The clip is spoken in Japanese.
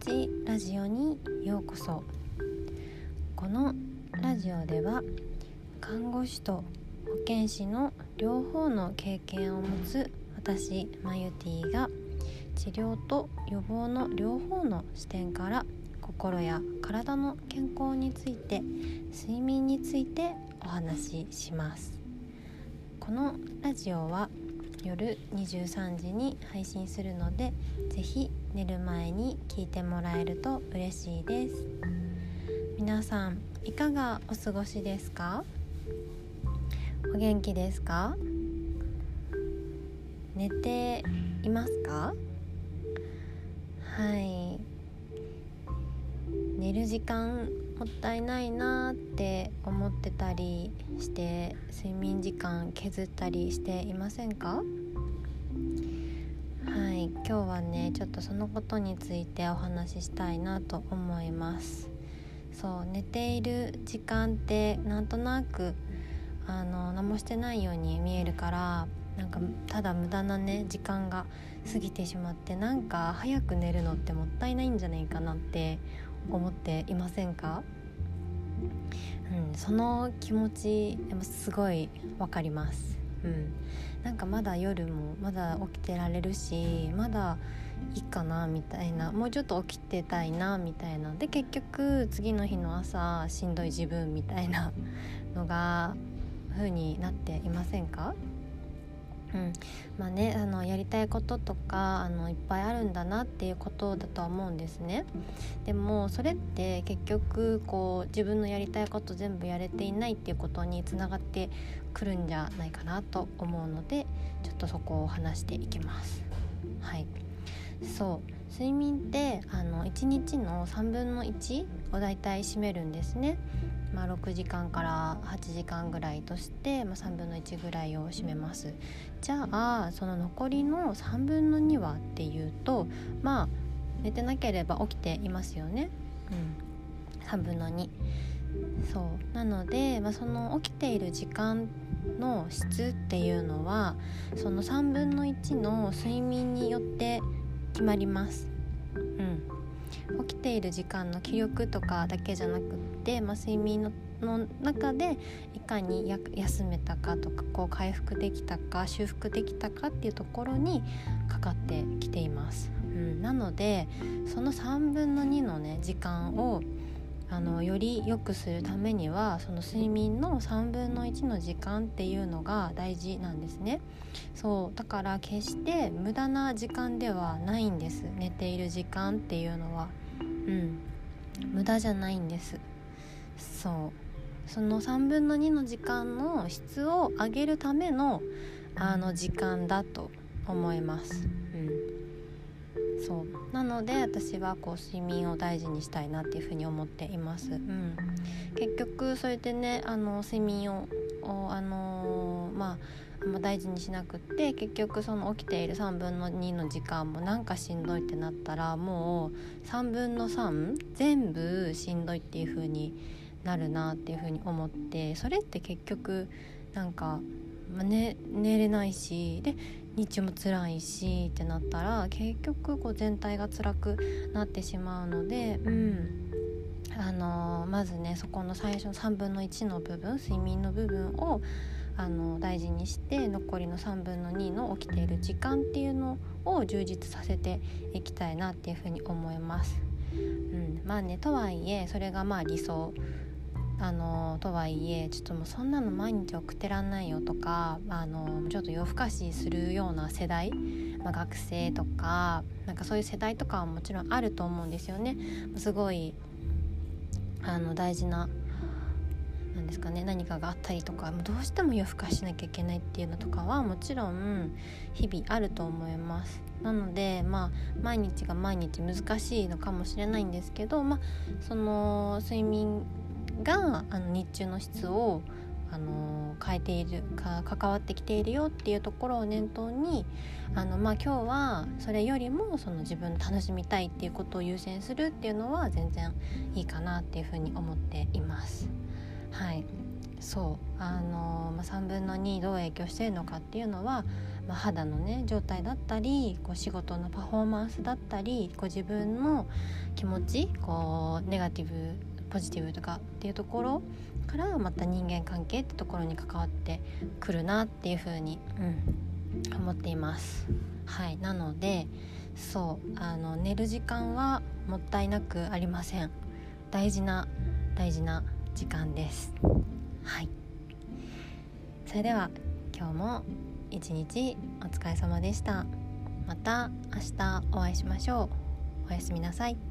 ちラジオにようこそこのラジオでは看護師と保健師の両方の経験を持つ私マユティが治療と予防の両方の視点から心や体の健康について睡眠についてお話しします。このラジオは夜23時に配信するので是非寝る前に聞いてもらえると嬉しいです。皆さんいかがお過ごしですか？お元気ですか？寝ていますか？はい。寝る時間もったいないなって思ってたりして睡眠時間削ったりしていませんか？はい今日はねちょっとそのことについてお話ししたいなと思います。そう寝ている時間ってなんとなくあの何もしてないように見えるからなんかただ無駄なね時間が過ぎてしまってなんか早く寝るのってもったいないんじゃないかなって思っていませんか、うん、その気持ちでもすごいわかります、うん、なんかまだ夜もまだ起きてられるしまだいいかなみたいなもうちょっと起きてたいなみたいな。で結局次の日の朝しんどい自分みたいなのが風になっていませんか？うん。まあね、あのやりたいこととかあのいっぱいあるんだなっていうことだとは思うんですね。でもそれって結局こう自分のやりたいこと全部やれていないっていうことにつながってくるんじゃないかなと思うのでちょっとそこを話していきます。はい。そう。睡眠ってあの1日の3分の1をだいたい占めるんですね。まあ、6時間から8時間ぐらいとして、まあ、3分の1ぐらいを占めます。じゃあその残りの3分の2はっていうとまあ寝てなければ起きていますよね、うん、3分の2そう。なので、まあ、その起きている時間の質っていうのはその3分の1の睡眠によって決まります。うん。起きている時間の気力とかだけじゃなくって、まあ、睡眠のの中でいかに休めたかとかこう回復できたか修復できたかっていうところにかかってきています。うん、なのでその3分の2のね時間をあのより良くするためにはその睡眠の3分の1の時間っていうのが大事なんですね。そうだから決して無駄な時間ではないんです。寝ている時間っていうのは。うん。無駄じゃないんです。そう。その3分の2の時間の質を上げるためのあの時間だと思います。そう。なので私はこう睡眠を大事にしたいなっていうふうに思っています、うん、結局それでねあの睡眠をあのー、まあ大事にしなくって結局その起きている3分の2の時間もなんかしんどいってなったらもう3分の3全部しんどいっていう風になるなっていう風に思ってそれって結局なんか、まあね、寝れないしで日中も辛いしってなったら結局こう全体が辛くなってしまうのでうん。あのー、まずねそこの最初の3分の1の部分睡眠の部分をあの大事にして残りの3分の2の起きている時間っていうのを充実させていきたいなっていうふうに思います。うん、まあねとはいえそれがまあ理想あのとはいえちょっともうそんなの毎日送ってらんないよとかあのちょっと夜更かしするような世代、まあ、学生とかなんかそういう世代とかはもちろんあると思うんですよね。すごいあの大事ななんですかね何かがあったりとかどうしても夜更かしなきゃいけないっていうのとかはもちろん日々あると思いますなのでまあ毎日が毎日難しいのかもしれないんですけどまあその睡眠があの日中の質をあの変えているか関わってきているよっていうところを念頭にあの、まあ、今日はそれよりもその自分の楽しみたいっていうことを優先するっていうのは全然いいかなっていうふうに思っています。はいそうあの、まあ、3分の2どう影響しているのかっていうのは、まあ、肌のね状態だったりこう仕事のパフォーマンスだったりこう自分の気持ちこうネガティブポジティブとかっていうところからまた人間関係ってところに関わってくるなっていうふうに、うん、思っています。はい。なのでそうあの寝る時間はもったいなくありません。大事な大事な時間です。はい。それでは今日も一日お疲れ様でした。また明日お会いしましょう。おやすみなさい。